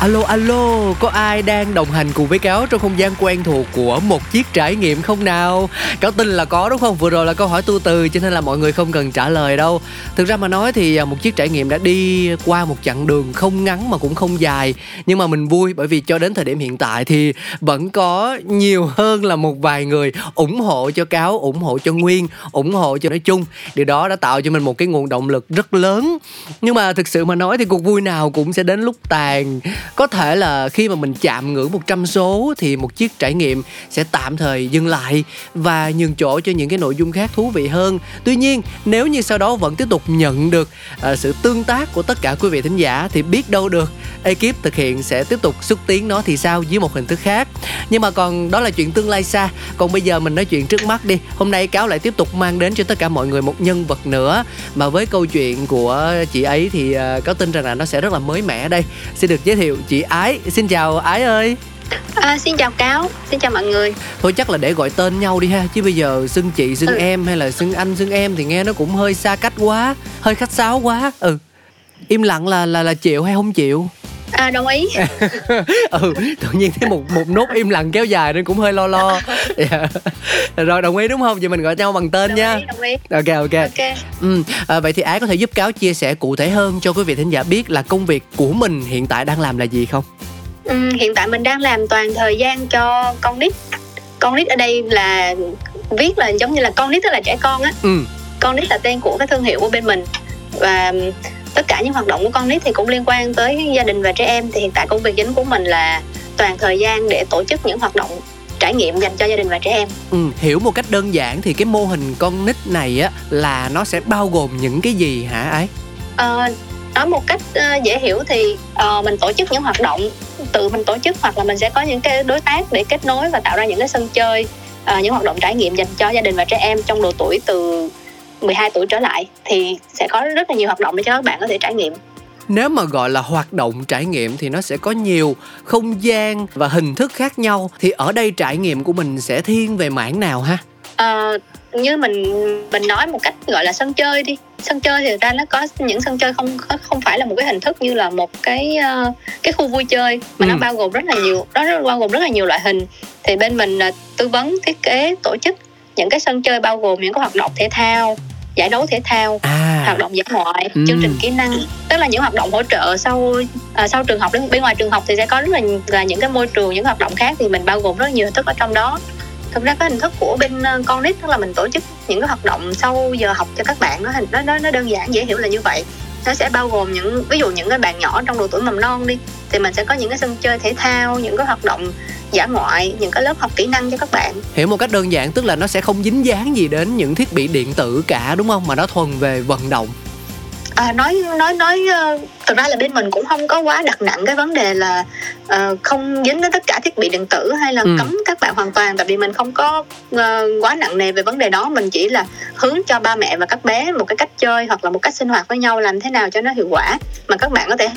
Alo alo, có ai đang đồng hành cùng với Cáo trong không gian quen thuộc của một chiếc trải nghiệm không nào? Cáo tin là có đúng không? Vừa rồi là câu hỏi tu từ cho nên là mọi người không cần trả lời đâu. Thực ra mà nói thì à, một chiếc trải nghiệm đã đi qua một chặng đường không ngắn mà cũng không dài. Nhưng mà mình vui bởi vì cho đến thời điểm hiện tại thì vẫn có nhiều hơn là một vài người ủng hộ cho Cáo, ủng hộ cho Nguyên, ủng hộ cho nói chung. Điều đó đã tạo cho mình một cái nguồn động lực rất lớn. Nhưng mà thực sự mà nói thì cuộc vui nào cũng sẽ đến lúc tàn có thể là khi mà mình chạm ngưỡng 100 số thì một chiếc trải nghiệm sẽ tạm thời dừng lại và nhường chỗ cho những cái nội dung khác thú vị hơn. Tuy nhiên nếu như sau đó vẫn tiếp tục nhận được uh, sự tương tác của tất cả quý vị thính giả thì biết đâu được ekip thực hiện sẽ tiếp tục xúc tiến nó thì sao dưới một hình thức khác. Nhưng mà còn đó là chuyện tương lai xa. Còn bây giờ mình nói chuyện trước mắt đi. Hôm nay cáo lại tiếp tục mang đến cho tất cả mọi người một nhân vật nữa. Mà với câu chuyện của chị ấy thì uh, cáo tin rằng là nó sẽ rất là mới mẻ đây. Xin được giới thiệu chị Ái. Xin chào Ái ơi. À, xin chào Cáo, xin chào mọi người. Thôi chắc là để gọi tên nhau đi ha Chứ bây giờ xưng chị, xưng ừ. em hay là xưng anh, xưng em Thì nghe nó cũng hơi xa cách quá Hơi khách sáo quá. Ừ. Im lặng là là là chịu hay không chịu À đồng ý Ừ tự nhiên thấy một một nốt im lặng kéo dài nên cũng hơi lo lo yeah. Dạ. Rồi đồng ý đúng không? Vậy mình gọi nhau bằng tên đồng nha ý, đồng ý. Ok ok, okay. Ừ, à, Vậy thì Ái có thể giúp Cáo chia sẻ cụ thể hơn cho quý vị thính giả biết là công việc của mình hiện tại đang làm là gì không? Ừ, hiện tại mình đang làm toàn thời gian cho con nít Con nít ở đây là viết là giống như là con nít tức là trẻ con á ừ. Con nít là tên của cái thương hiệu của bên mình Và tất cả những hoạt động của con nít thì cũng liên quan tới gia đình và trẻ em. Thì hiện tại công việc chính của mình là toàn thời gian để tổ chức những hoạt động trải nghiệm dành cho gia đình và trẻ em. Ừ, hiểu một cách đơn giản thì cái mô hình con nít này á là nó sẽ bao gồm những cái gì hả ấy ờ, nói một cách uh, dễ hiểu thì uh, mình tổ chức những hoạt động tự mình tổ chức hoặc là mình sẽ có những cái đối tác để kết nối và tạo ra những cái sân chơi uh, những hoạt động trải nghiệm dành cho gia đình và trẻ em trong độ tuổi từ 12 tuổi trở lại thì sẽ có rất là nhiều hoạt động để cho các bạn có thể trải nghiệm. Nếu mà gọi là hoạt động trải nghiệm thì nó sẽ có nhiều không gian và hình thức khác nhau. Thì ở đây trải nghiệm của mình sẽ thiên về mảng nào ha? Ờ, như mình mình nói một cách gọi là sân chơi đi. Sân chơi thì ra nó có những sân chơi không không phải là một cái hình thức như là một cái uh, cái khu vui chơi mà ừ. nó bao gồm rất là nhiều nó bao gồm rất là nhiều loại hình. Thì bên mình là tư vấn thiết kế tổ chức những cái sân chơi bao gồm những cái hoạt động thể thao giải đấu thể thao à. hoạt động dã ngoại ừ. chương trình kỹ năng tức là những hoạt động hỗ trợ sau à, sau trường học bên ngoài trường học thì sẽ có rất là là những cái môi trường những hoạt động khác thì mình bao gồm rất nhiều hình thức ở trong đó thực ra cái hình thức của bên ờ, con nít tức là mình tổ chức những cái hoạt động sau giờ học cho các bạn nó nó nó, nó đơn giản dễ hiểu là như vậy nó sẽ bao gồm những, ví dụ những cái bạn nhỏ trong độ tuổi mầm non đi, thì mình sẽ có những cái sân chơi thể thao, những cái hoạt động giả ngoại, những cái lớp học kỹ năng cho các bạn. Hiểu một cách đơn giản, tức là nó sẽ không dính dáng gì đến những thiết bị điện tử cả, đúng không? Mà nó thuần về vận động à, nói nói nói uh, thực ra là bên mình cũng không có quá đặt nặng cái vấn đề là uh, không dính đến tất cả thiết bị điện tử hay là ừ. cấm các bạn hoàn toàn tại vì mình không có uh, quá nặng nề về vấn đề đó mình chỉ là hướng cho ba mẹ và các bé một cái cách chơi hoặc là một cách sinh hoạt với nhau làm thế nào cho nó hiệu quả mà các bạn có thể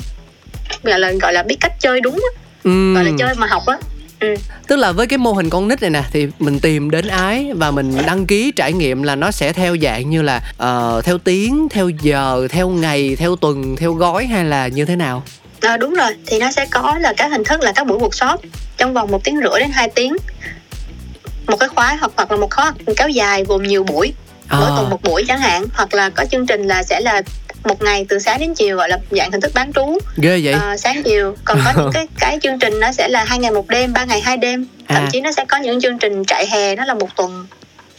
gọi là gọi là biết cách chơi đúng ừ. gọi là chơi mà học á Ừ. tức là với cái mô hình con nít này nè thì mình tìm đến ái và mình đăng ký trải nghiệm là nó sẽ theo dạng như là uh, theo tiếng theo giờ theo ngày theo tuần theo gói hay là như thế nào à, đúng rồi thì nó sẽ có là các hình thức là các buổi workshop trong vòng một tiếng rưỡi đến 2 tiếng một cái khóa hoặc hoặc là một khóa kéo dài gồm nhiều buổi mỗi à. tuần một buổi chẳng hạn hoặc là có chương trình là sẽ là một ngày từ sáng đến chiều gọi là dạng hình thức bán trú. Ghê vậy. À, sáng chiều. Còn có những cái cái chương trình nó sẽ là hai ngày một đêm ba ngày hai đêm. Thậm à. chí nó sẽ có những chương trình trại hè nó là một tuần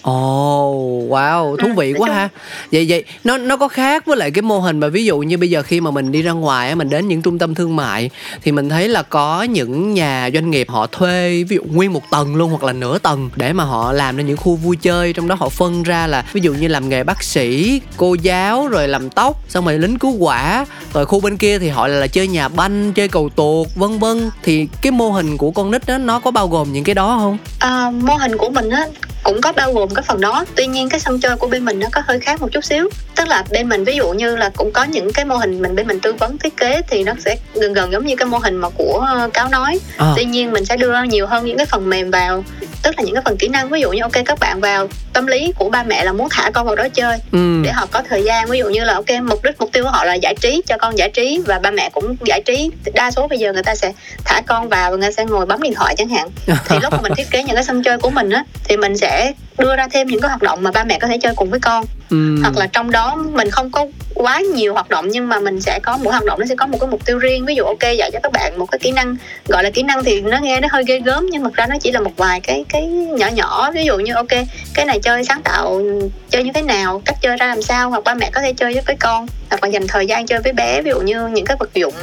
Ồ, oh, wow, thú ừ, vị quá ha. Vậy vậy nó nó có khác với lại cái mô hình mà ví dụ như bây giờ khi mà mình đi ra ngoài mình đến những trung tâm thương mại thì mình thấy là có những nhà doanh nghiệp họ thuê ví dụ nguyên một tầng luôn hoặc là nửa tầng để mà họ làm nên những khu vui chơi trong đó họ phân ra là ví dụ như làm nghề bác sĩ, cô giáo rồi làm tóc, xong rồi lính cứu hỏa, rồi khu bên kia thì họ là, là chơi nhà banh, chơi cầu tuột vân vân thì cái mô hình của con nít đó nó có bao gồm những cái đó không? À, mô hình của mình á cũng có bao gồm cái phần đó. Tuy nhiên cái sân chơi của bên mình nó có hơi khác một chút xíu. Tức là bên mình ví dụ như là cũng có những cái mô hình mình bên mình tư vấn thiết kế thì nó sẽ gần gần giống như cái mô hình mà của cáo nói. À. tuy nhiên mình sẽ đưa nhiều hơn những cái phần mềm vào tức là những cái phần kỹ năng. Ví dụ như ok các bạn vào tâm lý của ba mẹ là muốn thả con vào đó chơi ừ. để họ có thời gian. Ví dụ như là ok mục đích mục tiêu của họ là giải trí cho con giải trí và ba mẹ cũng giải trí. Đa số bây giờ người ta sẽ thả con vào và người ta sẽ ngồi bấm điện thoại chẳng hạn. Thì lúc mà mình thiết kế những cái sân chơi của mình á thì mình sẽ đưa ra thêm những cái hoạt động mà ba mẹ có thể chơi cùng với con. Ừ. hoặc là trong đó mình không có quá nhiều hoạt động nhưng mà mình sẽ có mỗi hoạt động nó sẽ có một cái mục tiêu riêng. Ví dụ ok dạy cho các bạn một cái kỹ năng gọi là kỹ năng thì nó nghe nó hơi ghê gớm nhưng mà ra nó chỉ là một vài cái cái nhỏ nhỏ. Ví dụ như ok cái này chơi sáng tạo chơi như thế nào cách chơi ra làm sao hoặc ba mẹ có thể chơi với con hoặc là dành thời gian chơi với bé. Ví dụ như những cái vật dụng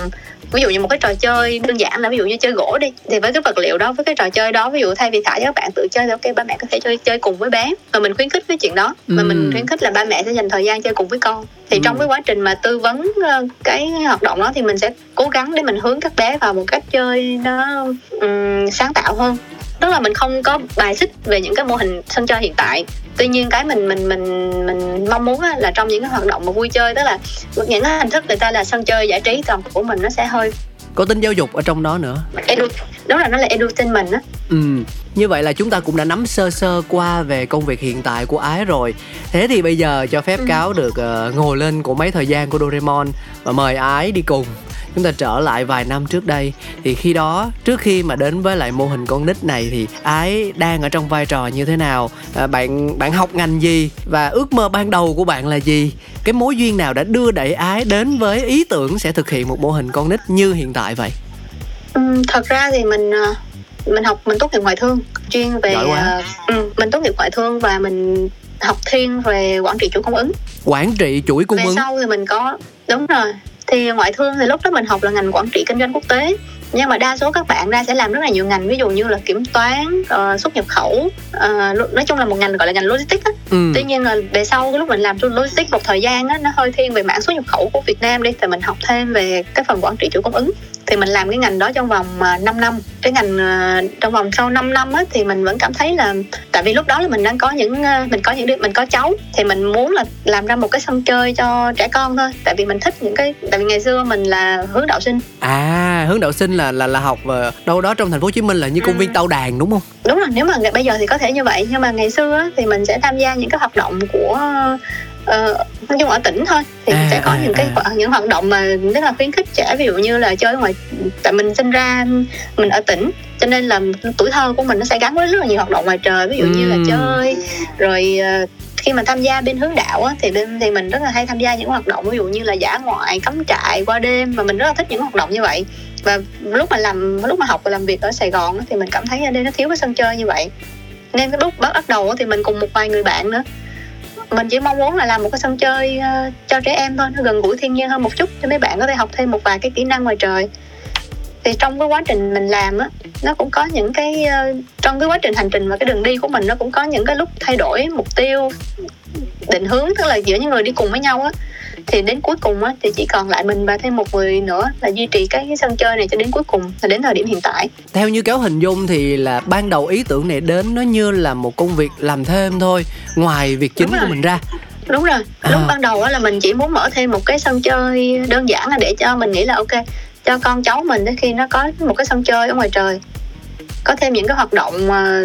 ví dụ như một cái trò chơi đơn giản là ví dụ như chơi gỗ đi thì với cái vật liệu đó với cái trò chơi đó ví dụ thay vì thả cho các bạn tự chơi thì ok ba mẹ có thể chơi chơi cùng với bé. Và mình khuyến khích cái chuyện đó. Và ừ. mình khuyến khích là ba mẹ sẽ dành thời gian chơi cùng với con. Thì ừ. trong cái quá trình mà tư vấn ờ, cái hoạt động đó thì mình sẽ cố gắng để mình hướng các bé vào một cách chơi nó um, sáng tạo hơn. Tức là mình không có bài xích về những cái mô hình sân chơi hiện tại tuy nhiên cái mình mình mình mình mong muốn là trong những cái hoạt động mà vui chơi tức là những cái hình thức người ta là sân chơi giải trí còn của mình nó sẽ hơi có tính giáo dục ở trong đó nữa. Edu đúng là nó là edutainment á. Ừ như vậy là chúng ta cũng đã nắm sơ sơ qua về công việc hiện tại của ái rồi. Thế thì bây giờ cho phép ừ. cáo được uh, ngồi lên của mấy thời gian của doraemon và mời ái đi cùng chúng ta trở lại vài năm trước đây. Thì khi đó trước khi mà đến với lại mô hình con nít này thì ái đang ở trong vai trò như thế nào? À, bạn bạn học ngành gì? Và ước mơ ban đầu của bạn là gì? Cái mối duyên nào đã đưa đẩy ái đến với ý tưởng sẽ thực hiện một mô hình con nít như hiện tại vậy? Ừ, thật ra thì mình à, mình học mình tốt nghiệp ngoại thương. Chuyên về uh, ừ, mình tốt nghiệp ngoại thương và mình học thiên về quản trị chuỗi cung ứng. Quản trị chuỗi cung về ứng. sau thì mình có đúng rồi thì ngoại thương thì lúc đó mình học là ngành quản trị kinh doanh quốc tế nhưng mà đa số các bạn ra sẽ làm rất là nhiều ngành ví dụ như là kiểm toán uh, xuất nhập khẩu uh, nói chung là một ngành gọi là ngành logistics á. Ừ. tuy nhiên là về sau lúc mình làm logistics một thời gian á nó hơi thiên về mảng xuất nhập khẩu của Việt Nam đi thì mình học thêm về cái phần quản trị chuỗi cung ứng. Thì mình làm cái ngành đó trong vòng 5 à, năm. Cái ngành trong vòng sau 5 năm á, thì mình vẫn cảm thấy là tại vì lúc đó là mình đang có những mình có những đứa mình có cháu thì mình muốn là làm ra một cái sân chơi cho trẻ con thôi. Tại vì mình thích những cái tại vì ngày xưa mình là hướng đạo sinh. À hướng đạo sinh là là là học đâu đó trong thành phố Hồ Chí Minh là như công viên ừ. Tàu Đàn đúng không? Đúng rồi nếu mà bây giờ thì có thể như vậy. Nhưng mà ngày xưa thì mình sẽ tham gia những cái hoạt động của uh, nói chung ở tỉnh thôi. Thì à, sẽ có à, những cái à. những hoạt động mà rất là khuyến khích trẻ ví dụ như là chơi ngoài tại mình sinh ra mình ở tỉnh cho nên là tuổi thơ của mình nó sẽ gắn với rất là nhiều hoạt động ngoài trời. Ví dụ như là chơi rồi uh, khi mà tham gia bên hướng đạo á, thì bên thì mình rất là hay tham gia những hoạt động ví dụ như là dã ngoại cắm trại qua đêm và mình rất là thích những hoạt động như vậy và lúc mà làm, lúc mà học và làm việc ở Sài Gòn thì mình cảm thấy ở đây nó thiếu cái sân chơi như vậy. Nên cái lúc bắt đầu thì mình cùng một vài người bạn nữa. Mình chỉ mong muốn là làm một cái sân chơi ờ, cho trẻ em thôi, nó gần gũi thiên nhiên hơn một chút, cho mấy bạn có thể học thêm một vài cái kỹ năng ngoài trời. Thì trong cái quá trình mình làm á, nó cũng có những cái ờ, trong cái quá trình hành trình và cái đường đi của mình, nó cũng có những cái lúc thay đổi mục tiêu, định hướng, tức là giữa những người đi cùng với nhau á thì đến cuối cùng á thì chỉ còn lại mình và thêm một người nữa là duy trì cái, cái sân chơi này cho đến cuối cùng là đến thời điểm hiện tại. Theo như kéo hình dung thì là ban đầu ý tưởng này đến nó như là một công việc làm thêm thôi ngoài việc chính của mình ra. Đúng rồi. À. lúc ban đầu á là mình chỉ muốn mở thêm một cái sân chơi đơn giản là để cho mình nghĩ là ok cho con cháu mình khi nó có một cái sân chơi ở ngoài trời có thêm những cái hoạt động mà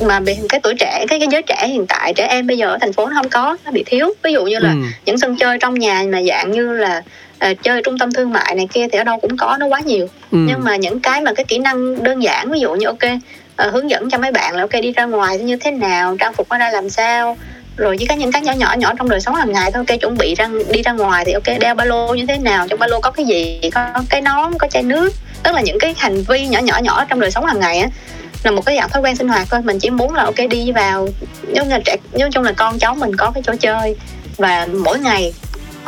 mà về cái tuổi trẻ cái cái giới trẻ hiện tại trẻ em bây giờ ở thành phố nó không có nó bị thiếu ví dụ như là ừ. những sân chơi trong nhà mà dạng như là uh, chơi trung tâm thương mại này kia thì ở đâu cũng có nó quá nhiều ừ. nhưng mà những cái mà cái kỹ năng đơn giản ví dụ như ok uh, hướng dẫn cho mấy bạn là ok đi ra ngoài như thế nào trang phục nó ra làm sao rồi với các những cái nhỏ nhỏ nhỏ trong đời sống hàng ngày thôi ok chuẩn bị ra đi ra ngoài thì ok đeo ba lô như thế nào trong ba lô có cái gì có cái nón có chai nước tức là những cái hành vi nhỏ nhỏ nhỏ trong đời sống hàng ngày á là một cái dạng thói quen sinh hoạt thôi. Mình chỉ muốn là, ok, đi vào nếu là trẻ nói chung là con cháu mình có cái chỗ chơi. Và mỗi ngày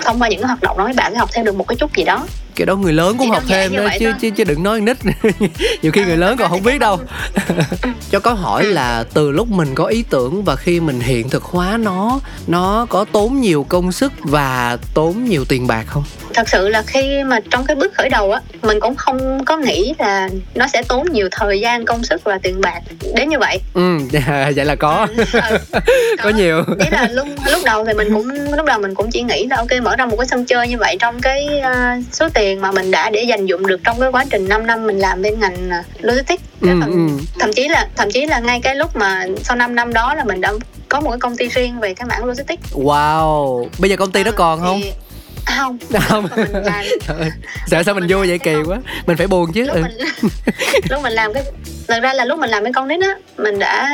thông qua những cái hoạt động đó các bạn sẽ học thêm được một cái chút gì đó cái đó người lớn cũng học thêm đó chứ, chứ chứ đừng nói nít. Nhiều khi người lớn còn không biết đâu. cho có hỏi là từ lúc mình có ý tưởng và khi mình hiện thực hóa nó nó có tốn nhiều công sức và tốn nhiều tiền bạc không? Thật sự là khi mà trong cái bước khởi đầu á mình cũng không có nghĩ là nó sẽ tốn nhiều thời gian công sức và tiền bạc đến như vậy. Ừ vậy là có. Ừ, ừ, có, nhiều. Ý là lúc lúc đầu thì mình cũng lúc đầu mình cũng chỉ nghĩ là ok mở ra một cái sân chơi như vậy trong cái uh, số tiền mà mình đã để dành dụng được trong cái quá trình 5 năm mình làm bên ngành uh, logistics. Ừ, thậm, ừ. thậm chí là thậm chí là ngay cái lúc mà sau 5 năm đó là mình đã có một cái công ty riêng về cái mảng logistics. Wow. Bây giờ công ty đó còn không? thì, không. Không. Sợ sao mình vui vậy? Kỳ quá. Mình phải buồn chứ. Lúc, ừ. mình, lúc mình làm cái thật ra là lúc mình làm cái con nít á mình đã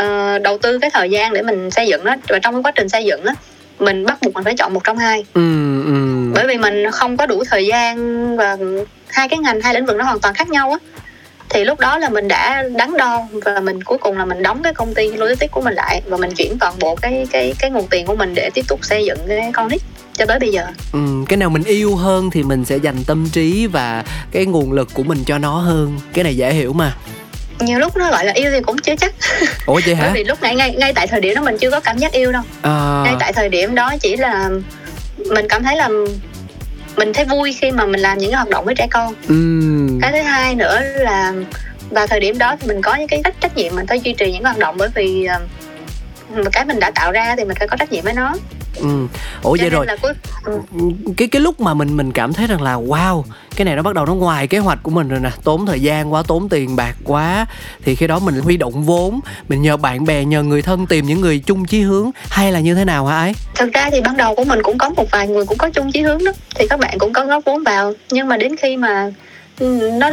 uh, đầu tư cái thời gian để mình xây dựng nó và trong cái quá trình xây dựng á mình bắt buộc mình phải chọn một trong hai. Ừ, ừ. bởi vì mình không có đủ thời gian và hai cái ngành hai lĩnh vực nó hoàn toàn khác nhau á. Thì lúc đó là mình đã đắn đo và mình cuối cùng là mình đóng cái công ty logistics của mình lại và mình chuyển toàn bộ cái cái cái nguồn tiền của mình để tiếp tục xây dựng cái con nít cho tới bây giờ. Ừ, cái nào mình yêu hơn thì mình sẽ dành tâm trí và cái nguồn lực của mình cho nó hơn. Cái này dễ hiểu mà nhiều lúc nó gọi là yêu thì cũng chưa chắc. Ủa vậy hả? bởi vì lúc nãy ngay ngay tại thời điểm đó mình chưa có cảm giác yêu đâu. À... ngay tại thời điểm đó chỉ là mình cảm thấy là mình thấy vui khi mà mình làm những cái hoạt động với trẻ con. Ừ. cái thứ hai nữa là vào thời điểm đó thì mình có những cái trách trách nhiệm mình phải duy trì những hoạt động bởi vì ờ, cái mình đã tạo ra thì mình phải có trách nhiệm với nó. Ừ. Ủa vậy rồi. cuối... ừ. cái cái lúc mà mình mình cảm thấy rằng là wow cái này nó bắt đầu nó ngoài kế hoạch của mình rồi nè tốn thời gian quá tốn tiền bạc quá thì khi đó mình huy động vốn mình nhờ bạn bè nhờ người thân tìm những người chung chí hướng hay là như thế nào hả ấy thực ra thì ban đầu của mình cũng có một vài người cũng có chung chí hướng đó thì các bạn cũng có góp vốn vào. Nhưng mà đến khi mà ừ, nó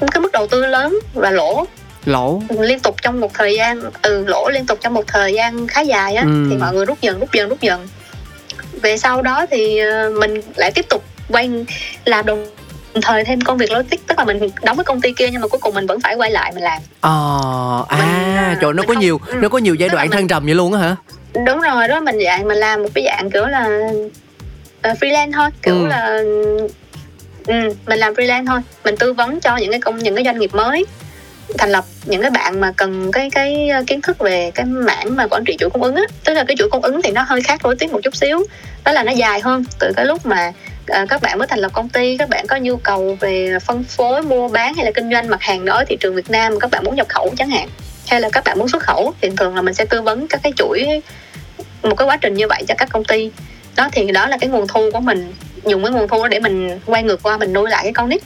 cái mức đầu tư lớn và lỗ lỗ liên tục trong một thời gian ừ lỗ liên tục trong một thời gian khá dài á ừ. thì mọi người rút dần rút dần rút dần về sau đó thì ờ, mình lại tiếp tục quay làm đồng thời thêm công việc logistics tức là mình đóng cái công ty kia nhưng mà cuối cùng mình vẫn phải quay lại mình làm ờ à, à trời nó có không, nhiều ừ. nó có nhiều giai đoạn thăng trầm vậy luôn á hả đúng rồi đó mình dạng mình làm một cái dạng kiểu là uh, freelance thôi kiểu ừ. là ừ, mình làm freelance thôi mình tư vấn cho những cái công những cái doanh nghiệp mới thành lập những cái bạn mà cần cái cái ờ, kiến thức về cái mảng mà quản trị chuỗi cung ứng á. Tức là cái chuỗi cung ứng thì nó hơi khác đối tiếng một chút xíu. Đó là nó dài hơn từ cái lúc mà à, các bạn mới thành lập công ty các bạn có nhu cầu về phân phối mua bán hay là kinh doanh mặt hàng đó ở thị trường Việt Nam các bạn muốn nhập khẩu chẳng hạn hay là các bạn muốn xuất khẩu thì thường là mình sẽ tư vấn các cái chuỗi một cái quá trình như vậy cho các công ty. Đó thì đó là cái nguồn thu của mình dùng cái nguồn thu đó để mình quay ngược qua mình nuôi lại cái con nít.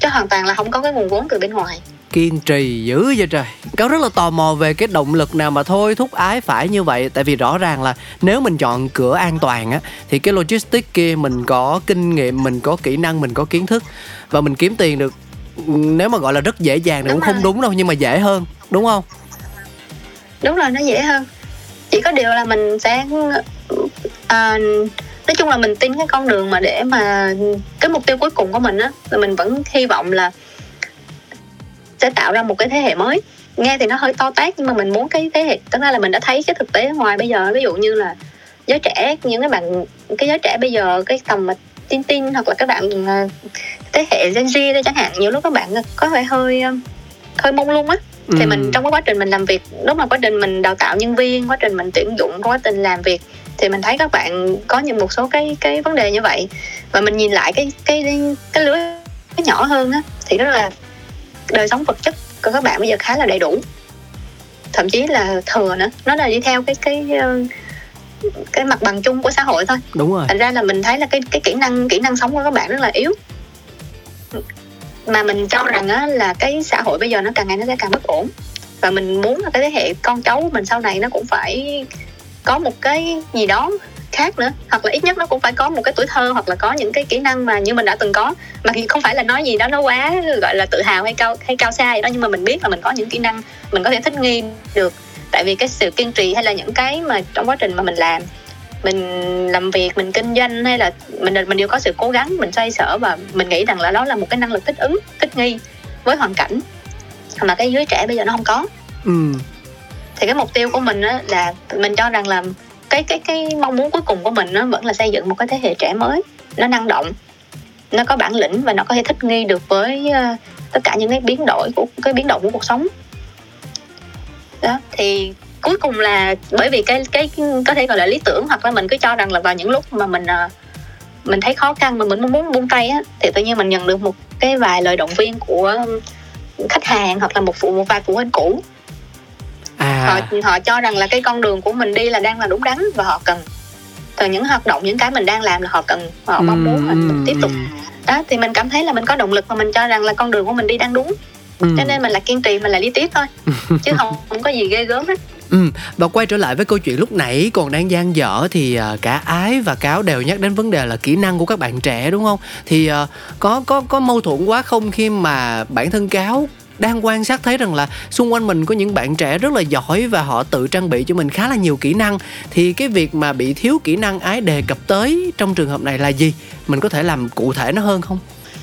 Chứ hoàn toàn là không có cái nguồn vốn từ bên ngoài kiên trì dữ vậy trời. Cáo rất là tò mò về cái động lực nào mà thôi thúc ái phải như vậy. Tại vì rõ ràng là nếu mình chọn cửa an toàn á thì cái logistics kia mình có kinh nghiệm mình có kỹ năng mình có kiến thức và mình kiếm tiền được. Nếu mà gọi là rất dễ dàng thì cũng không đúng đâu nhưng mà dễ hơn đúng không? Đúng rồi nó dễ hơn. Chỉ có điều là mình sẽ à, nói chung là mình tin cái con đường mà để mà cái mục tiêu cuối cùng của mình á là mình vẫn hy vọng là sẽ tạo ra một cái thế hệ mới. Nghe thì nó hơi to tát nhưng mà mình muốn cái thế hệ tức là mình đã thấy cái thực tế ngoài bây giờ ví dụ như là giới trẻ những cái bạn cái giới trẻ bây giờ cái tầm mà tin tin hoặc là các bạn ờ, thế hệ Gen Z đây chẳng hạn nhiều lúc các bạn có vẻ hơi ờ, hơi mông lung á. Thì ừ. mình trong cái quá trình mình làm việc lúc mà quá trình mình đào tạo nhân viên quá trình mình tuyển dụng quá trình làm việc thì mình thấy các bạn có những một số cái cái vấn đề như vậy. Và mình nhìn lại cái cái cái lứa nhỏ hơn á thì đó là đời sống vật chất của các bạn bây giờ khá là đầy đủ. Thậm chí là thừa nữa nó là đi theo cái cái ờ, cái mặt bằng chung của xã hội thôi. Đúng rồi. Thành ra là mình thấy là cái cái kỹ năng kỹ năng sống của các bạn rất là yếu. Mà mình cho rằng á, là cái xã hội bây giờ nó càng ngày nó sẽ càng bất ổn. Và mình muốn là cái thế hệ con cháu của mình sau này nó cũng phải có một cái gì đó khác nữa. Hoặc là ít nhất nó cũng phải có một cái tuổi thơ hoặc là có những cái kỹ năng mà như mình đã từng có. Mà không phải là nói gì đó nó quá gọi là tự hào hay cao hay cao xa gì đó nhưng mà mình biết là mình có những kỹ năng mình có thể thích nghi được. Tại vì cái sự kiên trì hay là những cái mà trong quá trình mà mình làm mình làm việc mình kinh doanh hay là mình mình đều có sự cố gắng mình xoay sở và mình nghĩ rằng là đó là một cái năng lực thích ứng thích nghi với hoàn cảnh mà cái giới trẻ bây giờ nó không có. Ừ. thì cái mục tiêu của mình á là mình cho rằng là cái cái cái mong muốn cuối cùng của mình nó vẫn là xây dựng một cái thế hệ trẻ mới. Nó năng động nó có bản lĩnh và nó có thể thích nghi được với uh, tất cả những cái biến đổi của cái biến động của cuộc sống. Đó thì cuối cùng là bởi vì cái cái có thể gọi là lý tưởng hoặc là mình cứ cho rằng là vào những lúc mà mình uh, mình thấy khó khăn mà mình muốn muốn buông tay á thì tự nhiên mình nhận được một cái vài lời động viên của khách hàng hoặc là một phụ một vài phụ huynh cũ à. Họ họ cho rằng là cái con đường của mình đi là đang là đúng đắn và họ cần từ những hoạt động những cái mình đang làm là họ cần họ mong muốn mình, mình tiếp tục. Đó thì mình cảm thấy là mình có động lực và mình cho rằng là con đường của mình đi đang đúng. Ừ. cho nên mình là kiên trì mình là đi tiếp thôi chứ không không có gì ghê gớm hết. Ừ, và quay trở lại với câu chuyện lúc nãy còn đang gian dở thì à, cả ái và cáo đều nhắc đến vấn đề là kỹ năng của các bạn trẻ đúng không? Thì à, có có có mâu thuẫn quá không khi mà bản thân cáo đang quan sát thấy rằng là xung quanh mình có những bạn trẻ rất là giỏi và họ tự trang bị cho mình khá là nhiều kỹ năng. Thì cái việc mà bị thiếu kỹ năng ái đề cập tới trong trường hợp này là gì? Mình có thể làm cụ thể nó hơn không?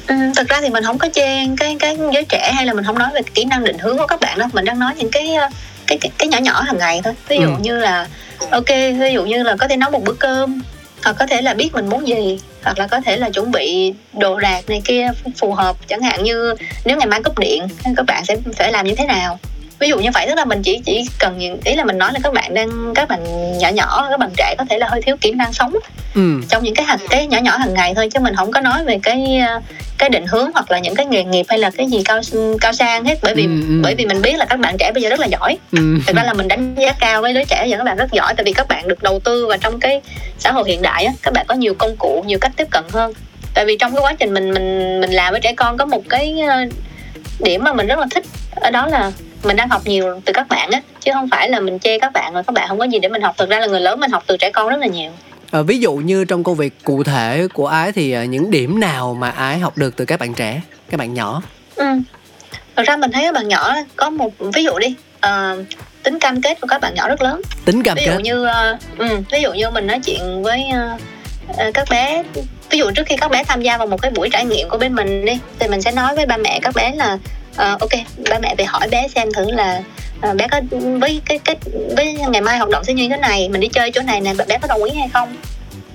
Ừ, thực ra thì mình không có chê cái cái giới trẻ hay là mình không nói về kỹ năng định hướng của các bạn đâu. Mình đang nói những cái ờ, cái cái, cái nhỏ nhỏ hàng ngày thôi. Ví dụ Ừ. như là ok ví dụ như là có thể nấu một bữa cơm hoặc có thể là biết mình muốn gì, hoặc là có thể là chuẩn bị đồ đạc này kia phù hợp. Chẳng hạn như nếu ngày mai cúp điện, các bạn sẽ phải làm như thế nào? Ví dụ như vậy tức là mình chỉ chỉ cần ý là mình nói là các bạn đang các bạn nhỏ nhỏ các bạn trẻ có thể là hơi thiếu kỹ năng sống ừ. trong những cái hàng cái nhỏ nhỏ hàng ngày thôi chứ mình không có nói về cái ờ, cái định hướng hoặc là những cái nghề nghiệp hay là cái gì cao cao sang hết. Bởi vì Ừ, ừ. bởi vì mình biết là các bạn trẻ bây giờ rất là giỏi. Ừ. Thực ra là mình đánh giá cao với đứa trẻ giờ các bạn rất giỏi tại vì các bạn được đầu tư vào trong cái xã hội hiện đại á các bạn có nhiều công cụ nhiều cách tiếp cận hơn. Tại vì trong cái quá trình mình mình mình làm với trẻ con có một cái ờ, điểm mà mình rất là thích ở đó là mình đang học nhiều từ các bạn á chứ không phải là mình chê các bạn rồi các bạn không có gì để mình học. Thực ra là người lớn mình học từ trẻ con rất là nhiều. À, ví dụ như trong công việc cụ thể của ái thì à, những điểm nào mà ái học được từ các bạn trẻ các bạn nhỏ? Ừ. Thật ra mình thấy các bạn nhỏ có một ví dụ đi ờ, tính cam kết của các bạn nhỏ rất lớn. Tính cam ví dụ kết. như ờ, ừ, ví dụ như mình nói chuyện với ờ, ờ, các bé. Ví dụ trước khi các bé tham gia vào một cái buổi trải nghiệm của bên mình đi thì mình sẽ nói với ba mẹ các bé là uh, ok ba mẹ về hỏi bé xem thử là uh, bé có với cái cái với ngày mai hoạt động sẽ như thế này mình đi chơi chỗ này nè bé có đồng ý hay không?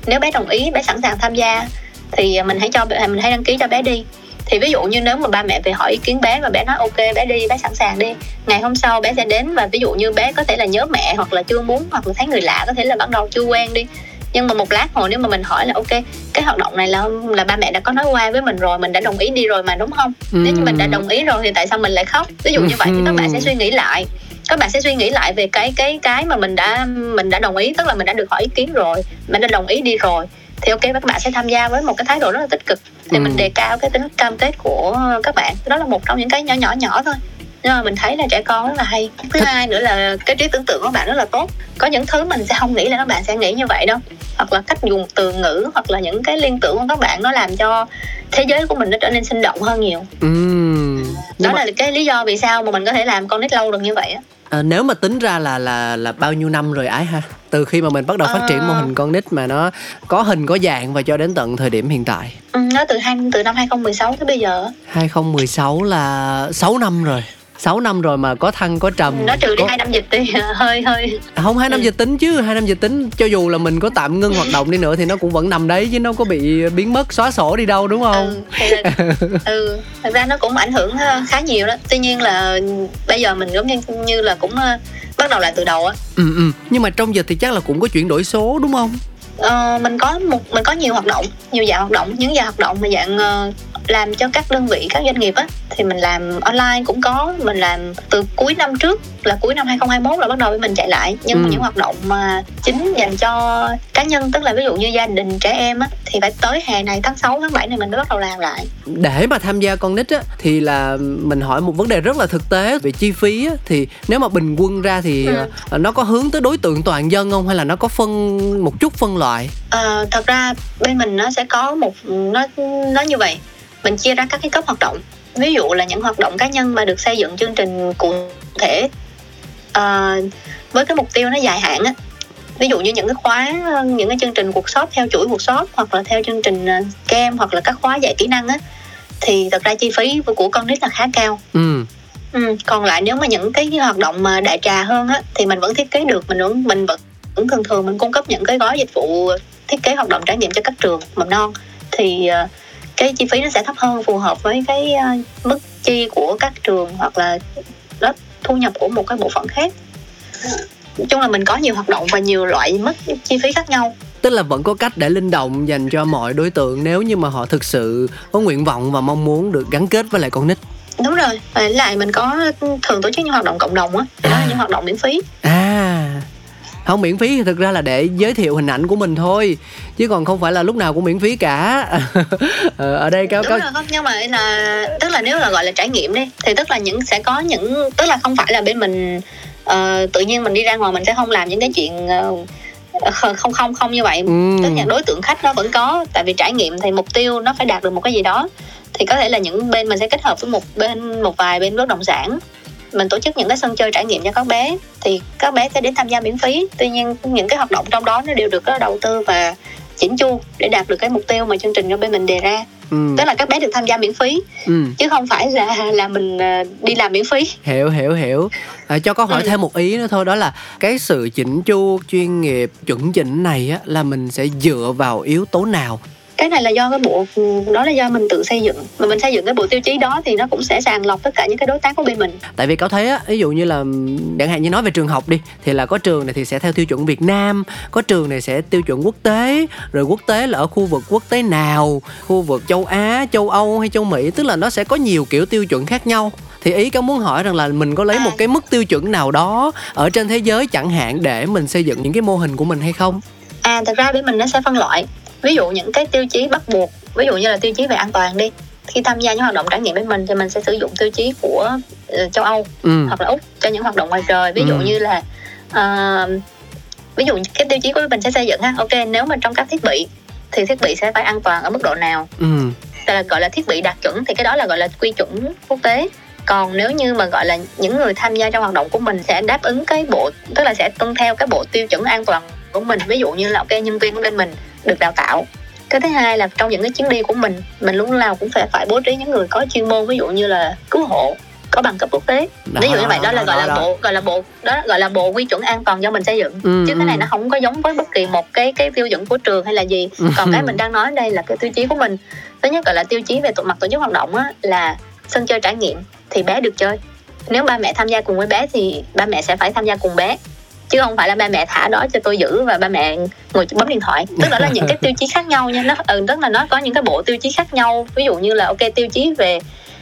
Nếu bé đồng ý bé sẵn sàng tham gia thì mình hãy cho mình hãy đăng ký cho bé đi. Thì ví dụ như nếu mà ba mẹ về hỏi ý kiến bé và bé nói ok bé đi bé sẵn sàng đi ngày hôm sau bé sẽ đến và ví dụ như bé có thể là nhớ mẹ hoặc là chưa muốn hoặc là thấy người lạ có thể là bắt đầu chưa quen đi nhưng mà một lát hồi nếu mà mình hỏi là ok cái hoạt động này là là ba mẹ đã có nói qua với mình rồi mình đã đồng ý đi rồi mà đúng không? Nếu như mình đã đồng ý rồi thì tại sao mình lại khóc? Ví dụ như vậy thì các bạn sẽ suy nghĩ lại. Các bạn sẽ suy nghĩ lại về cái cái cái mà mình đã mình đã đồng ý tức là mình đã được hỏi ý kiến rồi mình đã đồng ý đi rồi. Thì ok các bạn sẽ tham gia với một cái thái độ rất là tích cực. Thì Ừ. mình đề cao cái tính cam kết của các bạn. Đó là một trong những cái nhỏ nhỏ nhỏ thôi nhưng mà mình thấy là trẻ con rất là hay. Thứ hai nữa là cái trí tưởng tượng của bạn rất là tốt. Có những thứ mình sẽ không nghĩ là các bạn sẽ nghĩ như vậy đâu. Hoặc là cách dùng từ ngữ hoặc là những cái liên tưởng của các bạn nó làm cho thế giới của mình nó trở nên sinh động hơn nhiều. Ừm. đó mà, là cái lý do vì sao mà mình có thể làm con nít lâu được như vậy á. À, nếu mà tính ra là là là bao nhiêu năm rồi ái ha? Từ khi mà mình bắt đầu phát triển Ờ. mô hình con nít mà nó có hình có dạng và cho đến tận thời điểm hiện tại. Ừ, nó từ hai từ năm 2016 tới bây giờ á. 2016 là 6 năm rồi 6 năm rồi mà có thăng có trầm. Nó trừ đi có... hai năm dịch thì hơi hơi. Không hai năm Ừ. dịch tính chứ hai năm dịch tính. Cho dù là mình có tạm ngưng hoạt động đi nữa thì nó cũng vẫn nằm đấy chứ nó có bị biến mất xóa sổ đi đâu đúng không? Ừ, thì là, ừ thật ra nó cũng ảnh hưởng ờ, khá nhiều đó. Tuy nhiên là bây giờ mình giống như như là cũng ờ, bắt đầu lại từ đầu á. Ừ ừ. Nhưng mà trong dịch thì chắc là cũng có chuyển đổi số đúng không? Ờ, mình có một mình có nhiều hoạt động nhiều dạng hoạt động những dạng hoạt động mà dạng ờ, làm cho các đơn vị các doanh nghiệp á thì mình làm online cũng có mình làm từ cuối năm trước là cuối năm 2021 là bắt đầu mình chạy lại nhưng mà Ừ. những hoạt động mà chính dành cho cá nhân tức là ví dụ như gia đình trẻ em á thì phải tới hè này tháng 6, tháng 7 này mình mới bắt đầu làm lại để mà tham gia con nít á thì là mình hỏi một vấn đề rất là thực tế về chi phí á thì nếu mà bình quân ra thì Ừ. ờ, nó có hướng tới đối tượng toàn dân không hay là nó có phân một chút phân loại Ờ, thật ra bên mình nó sẽ có một nó nó như vậy mình chia ra các cái cấp hoạt động. Ví dụ là những hoạt động cá nhân mà được xây dựng chương trình cụ thể ờ, với cái mục tiêu nó dài hạn á. Ví dụ như những cái khóa những cái chương trình workshop theo chuỗi workshop hoặc là theo chương trình ờ, kem hoặc là các khóa dạy kỹ năng á thì thật ra chi phí của con nít là khá cao. Ừ. Ừ, còn lại nếu mà những cái hoạt động mà đại trà hơn á thì mình vẫn thiết kế được mình vẫn mình vẫn vẫn thường thường mình cung cấp những cái gói dịch vụ thiết kế hoạt động trải nghiệm cho các trường mầm non. Thì ờ, cái chi phí nó sẽ thấp hơn phù hợp với cái ờ, mức chi của các trường hoặc là đó thu nhập của một cái bộ phận khác. Nói chung là mình có nhiều hoạt động và nhiều loại mức chi phí khác nhau. Tức là vẫn có cách để linh động dành cho mọi đối tượng nếu như mà họ thực sự có nguyện vọng và mong muốn được gắn kết với lại con nít. Đúng rồi lại mình có thường tổ chức những hoạt động cộng đồng á. Là những hoạt động miễn phí. À không miễn phí. Thì thực ra là để giới thiệu hình ảnh của mình thôi. Chứ còn không phải là lúc nào cũng miễn phí cả. Ờ, ở đây có rồi, nhưng mà là tức là nếu là gọi là trải nghiệm đi thì tức là những sẽ có những tức là không phải là bên mình uh, tự nhiên mình đi ra ngoài mình sẽ không làm những cái chuyện uh, không không không như vậy. Ừ. tức là đối tượng khách nó vẫn có tại vì trải nghiệm thì mục tiêu nó phải đạt được một cái gì đó. Thì có thể là những bên mình sẽ kết hợp với một bên một vài bên bất động sản mình tổ chức những cái sân chơi trải nghiệm cho các bé thì các bé sẽ đến tham gia miễn phí tuy nhiên những cái hoạt động trong đó nó đều được đầu tư và chỉnh chu để đạt được cái mục tiêu mà chương trình cho bên mình đề ra ừ. tức là các bé được tham gia miễn phí ừ. chứ không phải là là mình ờ, đi làm miễn phí hiểu hiểu hiểu à, cho có hỏi ừ. thêm một ý nữa thôi đó là cái sự chỉnh chu chuyên nghiệp chuẩn chỉnh này á là mình sẽ dựa vào yếu tố nào cái này là do cái bộ đó là do mình tự xây dựng. Mà mình xây dựng cái bộ tiêu chí đó thì nó cũng sẽ sàng lọc tất cả những cái đối tác của bên mình. Tại vì có thấy á ví dụ như là chẳng hạn như nói về trường học đi thì là có trường này thì sẽ theo tiêu chuẩn Việt Nam có trường này sẽ tiêu chuẩn quốc tế rồi quốc tế là ở khu vực quốc tế nào khu vực châu Á châu Âu hay châu Mỹ tức là nó sẽ có nhiều kiểu tiêu chuẩn khác nhau. Thì ý có muốn hỏi rằng là mình có lấy một cái mức tiêu chuẩn nào đó ở trên thế giới chẳng hạn để mình xây dựng những cái mô hình của mình hay không? À thật ra bên mình nó sẽ phân loại ví dụ những cái tiêu chí bắt buộc ví dụ như là tiêu chí về an toàn đi khi tham gia những hoạt động trải nghiệm bên mình thì mình sẽ sử dụng tiêu chí của uh, châu Âu ừ. hoặc là úc cho những hoạt động ngoài trời ví dụ ừ. như là uh, ví dụ cái tiêu chí của mình sẽ xây dựng ha ok nếu mà trong các thiết bị thì thiết bị sẽ phải an toàn ở mức độ nào ừ. là gọi là thiết bị đạt chuẩn thì cái đó là gọi là quy chuẩn quốc tế còn nếu như mà gọi là những người tham gia trong hoạt động của mình sẽ đáp ứng cái bộ tức là sẽ tuân theo cái bộ tiêu chuẩn an toàn của mình ví dụ như là ok nhân viên của bên mình được đào tạo. Cái thứ hai là trong những cái chuyến đi của mình mình lúc nào cũng phải phải bố trí những người có chuyên môn ví dụ như là cứu hộ có bằng cấp quốc tế. Đó, ví dụ như vậy đó là gọi là bộ gọi là bộ đó gọi là bộ quy chuẩn an toàn do mình xây dựng. Ừ, chứ cái này ừ. nó không có giống với bất kỳ một cái cái tiêu chuẩn của trường hay là gì. Ừ. còn cái mình đang nói đây là cái tiêu chí của mình. Thứ nhất gọi là tiêu chí về mặt tổ chức hoạt động á là sân chơi trải nghiệm thì bé được chơi. Nếu ba mẹ tham gia cùng với bé thì ba mẹ sẽ phải tham gia cùng bé chứ không phải là ba mẹ thả đó cho tôi giữ và ba mẹ ngồi bấm điện thoại. Tức là là những cái tiêu chí khác nhau nha. Nó ừ, tức là nó có những cái bộ tiêu chí khác nhau. Ví dụ như là ok tiêu chí về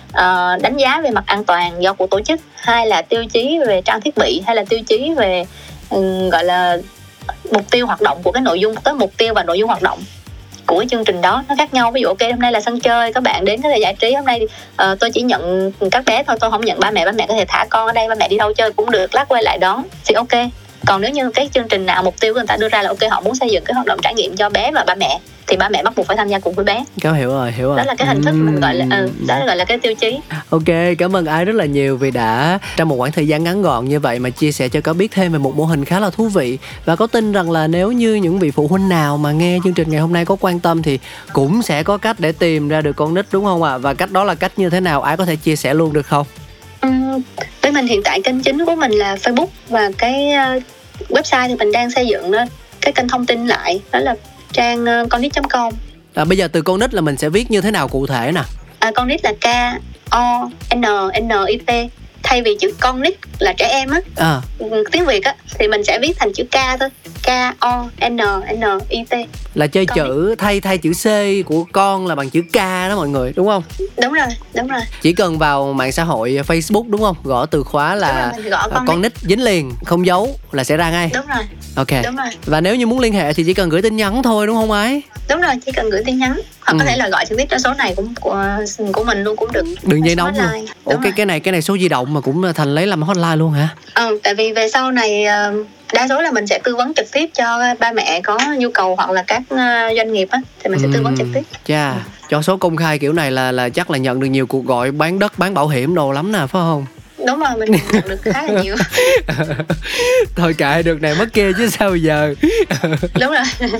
uh, đánh giá về mặt an toàn do của tổ chức hay là tiêu chí về trang thiết bị hay là tiêu chí về um, gọi là mục tiêu hoạt động của cái nội dung cái mục tiêu và nội dung hoạt động của cái chương trình đó nó khác nhau. Ví dụ ok hôm nay là sân chơi các bạn đến có thể giải trí. Hôm nay uh, tôi chỉ nhận các bé thôi tôi không nhận ba mẹ. Ba mẹ có thể thả con ở đây ba mẹ đi đâu chơi cũng được lát quay lại đón. Thì ok còn nếu như cái chương trình nào mục tiêu của người ta đưa ra là ok họ muốn xây dựng cái hoạt động trải nghiệm cho bé và ba mẹ thì ba mẹ bắt buộc phải tham gia cùng với bé. Cáo hiểu rồi hiểu rồi. Đó là cái hình thức uhm. mình gọi là ừ, đó là gọi là cái tiêu chí. Ok cảm ơn ai rất là nhiều vì đã trong một khoảng thời gian ngắn gọn như vậy mà chia sẻ cho có biết thêm về một mô hình khá là thú vị. Và có tin rằng là nếu như những vị phụ huynh nào mà nghe chương trình ngày hôm nay có quan tâm thì cũng sẽ có cách để tìm ra được con nít đúng không ạ? À? và cách đó là cách như thế nào? Ai có thể chia sẻ luôn được không? Với mình hiện tại kênh chính của mình là Facebook và cái uh, website thì mình đang xây dựng đó cái kênh thông tin lại đó là trang uh, conit.com à, bây giờ từ con nít là mình sẽ viết như thế nào cụ thể nè? À, con nít là k o n n i t thay vì chữ con nít là trẻ em á à. tiếng việt á thì mình sẽ viết thành chữ k thôi k o n n i t. Là chơi con chữ nít. thay thay chữ c của con là bằng chữ k đó mọi người đúng không? Đúng rồi đúng rồi. Chỉ cần vào mạng xã hội facebook đúng không? Gõ từ khóa là rồi, gõ con, con nít dính liền không giấu là sẽ ra ngay. Đúng rồi. Ok. Đúng rồi. Và nếu như muốn liên hệ thì chỉ cần gửi tin nhắn thôi đúng không ấy đúng rồi chỉ cần gửi tin nhắn. Hoặc ừ. có thể là gọi trực tiếp cho số này cũng của của mình luôn cũng được. Đường dây nóng luôn. Ủa cái cái này cái này số di động mà cũng thành lấy làm hotline luôn hả? Ừ tại vì về sau này ờ, đa số là mình sẽ tư vấn trực tiếp cho ba mẹ có nhu cầu hoặc là các ờ, doanh nghiệp á thì mình sẽ tư vấn trực tiếp. chà cho số công khai kiểu này là là chắc là nhận được nhiều cuộc gọi bán đất bán bảo hiểm đồ lắm nè phải không? Đúng rồi mình nhận được khá là nhiều. Thôi kệ được này mất kia chứ sao giờ? Đúng rồi.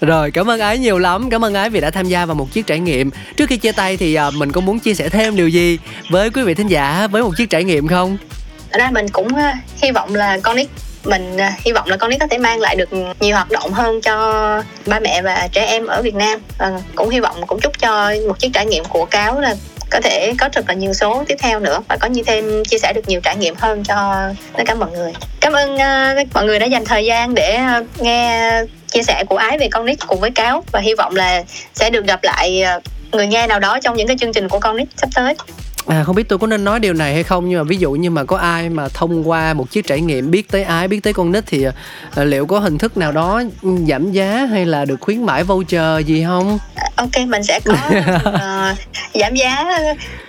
Rồi cảm ơn ái nhiều lắm cảm ơn ái vì đã tham gia vào một chiếc trải nghiệm. Trước khi chia tay thì uh, mình có muốn chia sẻ thêm điều gì với quý vị thính giả với một chiếc trải nghiệm không? Ra mình cũng uh, hy vọng là con nít mình à, hy vọng là con nít có thể mang lại được nhiều hoạt động hơn cho ba mẹ và trẻ em ở Việt Nam. À, cũng hy vọng cũng chúc cho một chiếc trải nghiệm của cáo là có thể có thật là nhiều số tiếp theo nữa và có như thêm chia sẻ được nhiều trải nghiệm hơn cho tất cả mọi người. Cảm ơn uh, mọi người đã dành thời gian để uh, nghe chia sẻ của ái về con nít cùng với cáo và hy vọng là sẽ được gặp lại uh, người nghe nào đó trong những cái chương trình của con nít sắp tới. À không biết tôi có nên nói điều này hay không nhưng mà ví dụ như mà có ai mà thông qua một chiếc trải nghiệm biết tới ái biết tới con nít thì à, liệu có hình thức nào đó giảm giá hay là được khuyến mãi voucher gì không? Ok mình sẽ có uh, giảm giá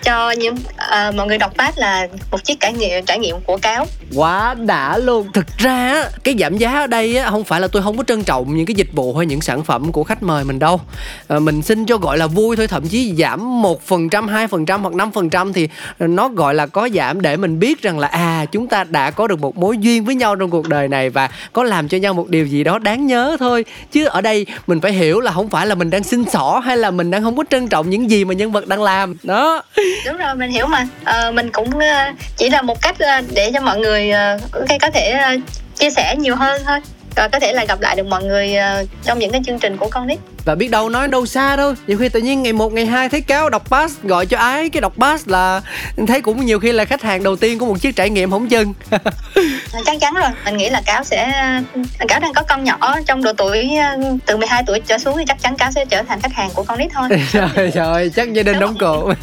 cho những uh, mọi người đọc phát là một chiếc trải nghiệm trải nghiệm của cáo. Quá đã luôn. Thực ra cái giảm giá ở đây á không phải là tôi không có trân trọng những cái dịch vụ hay những sản phẩm của khách mời mình đâu. À, mình xin cho gọi là vui thôi thậm chí giảm một phần trăm hai phần trăm hoặc năm phần trăm thì nó gọi là có giảm để mình biết rằng là à chúng ta đã có được một mối duyên với nhau trong cuộc đời này và có làm cho nhau một điều gì đó đáng nhớ thôi chứ ở đây mình phải hiểu là không phải là mình đang xin xỏ hay là mình đang không có trân trọng những gì mà nhân vật đang làm? Đó. Đúng rồi mình hiểu mà. À, mình cũng ờ, chỉ là một cách ờ, để cho mọi người có thể chia sẻ nhiều hơn thôi có thể là gặp lại được mọi người uh, trong những cái chương trình của con nít. Và biết đâu nói đâu xa đâu. Nhiều khi tự nhiên ngày một ngày hai thấy cáo đọc pass gọi cho ái cái đọc pass là thấy cũng nhiều khi là khách hàng đầu tiên của một chiếc trải nghiệm hổng chân chắc chắn rồi mình nghĩ là cáo sẽ cáo đang có con nhỏ trong độ tuổi từ 12 tuổi trở xuống thì chắc chắn cáo sẽ trở thành khách hàng của con nít thôi. Rồi rồi chắc gia đình đóng cổ.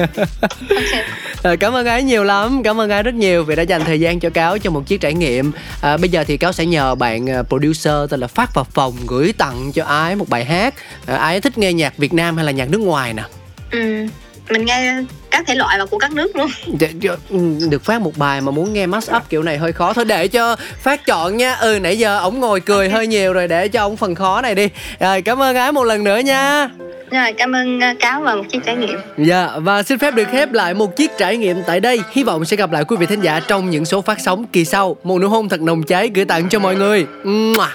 Okay. cảm ơn ái nhiều lắm cảm ơn ái rất nhiều vì đã dành thời gian cho cáo cho một chiếc trải nghiệm. À, bây giờ thì cáo sẽ nhờ bạn à, producer tên là phát vào phòng gửi tặng cho ái một bài hát. À, ai thích nghe nhạc Việt Nam hay là nhạc nước ngoài nè? Ừ mình nghe các thể loại và của các nước luôn. Dạ, dạ, ừ, được phát một bài mà muốn nghe mash up kiểu này hơi khó. Thôi để cho phát chọn nha. Ừ nãy giờ ổng ngồi cười hơi nhiều rồi để cho ổng phần khó này đi. Rồi cảm ơn ái một lần nữa nha rồi, cảm ơn ờ, cáo và một chiếc trải nghiệm. Dạ và xin phép được khép lại một chiếc trải nghiệm tại đây. Hy vọng sẽ gặp lại quý vị thính giả trong những số phát sóng kỳ sau. Một nụ hôn thật nồng cháy gửi tặng cho mọi người. Mua.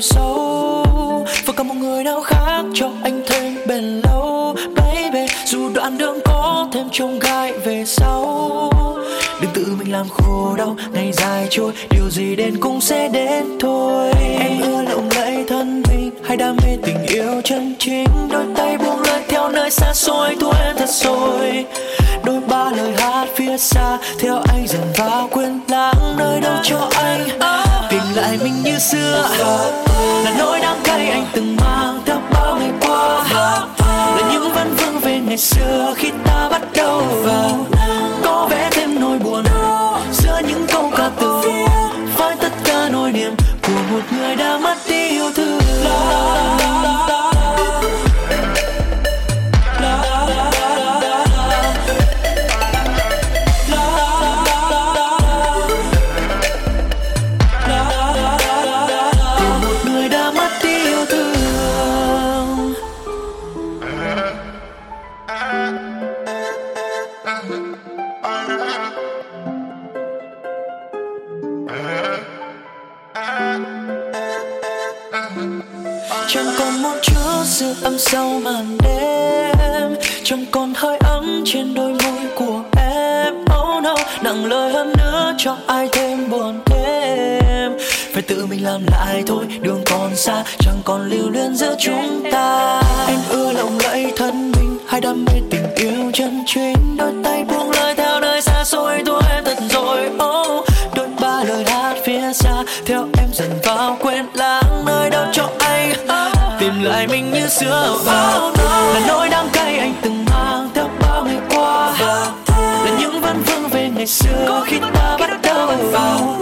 Sâu. Và cả một người nào khác cho anh thêm bền lâu. Baby, dù đoạn đường có thêm trông gai về sau. Đừng tự mình làm khổ đau, ngày dài trôi. Điều gì đến cũng sẽ đến thôi. Em ưa lộng lẫy thân mình, hay đam mê tình yêu chân chính. Đôi tay buông lời theo nơi xa xôi thôi em thật rồi đôi ba lời hát phía xa, theo anh dần vào quên lãng nơi đâu cho anh. oh lại mình như xưa. Là nỗi đắng cay anh từng mang theo bao ngày qua. Là những vấn vương về ngày xưa khi ta bắt đầu. Vào có vẻ thêm nỗi buồn giữa những câu ca từ. Với tất cả nỗi niềm của một người đã mất đi yêu thương. Sau màn đêm. Chẳng còn hơi ấm trên đôi môi của em. Oh no, nặng lời hơn nữa cho ai thêm buồn thêm. Phải tự mình làm lại thôi, đường còn xa, chẳng còn lưu luyến giữa chúng ta. Anh ưa lộng lẫy thân mình, hay đam mê tình yêu chân chính. Đôi tay như xưa vào là nỗi đắng cay anh từng mang theo bao ngày qua. Là những vấn vương về ngày xưa, khi ta bắt đầu. vào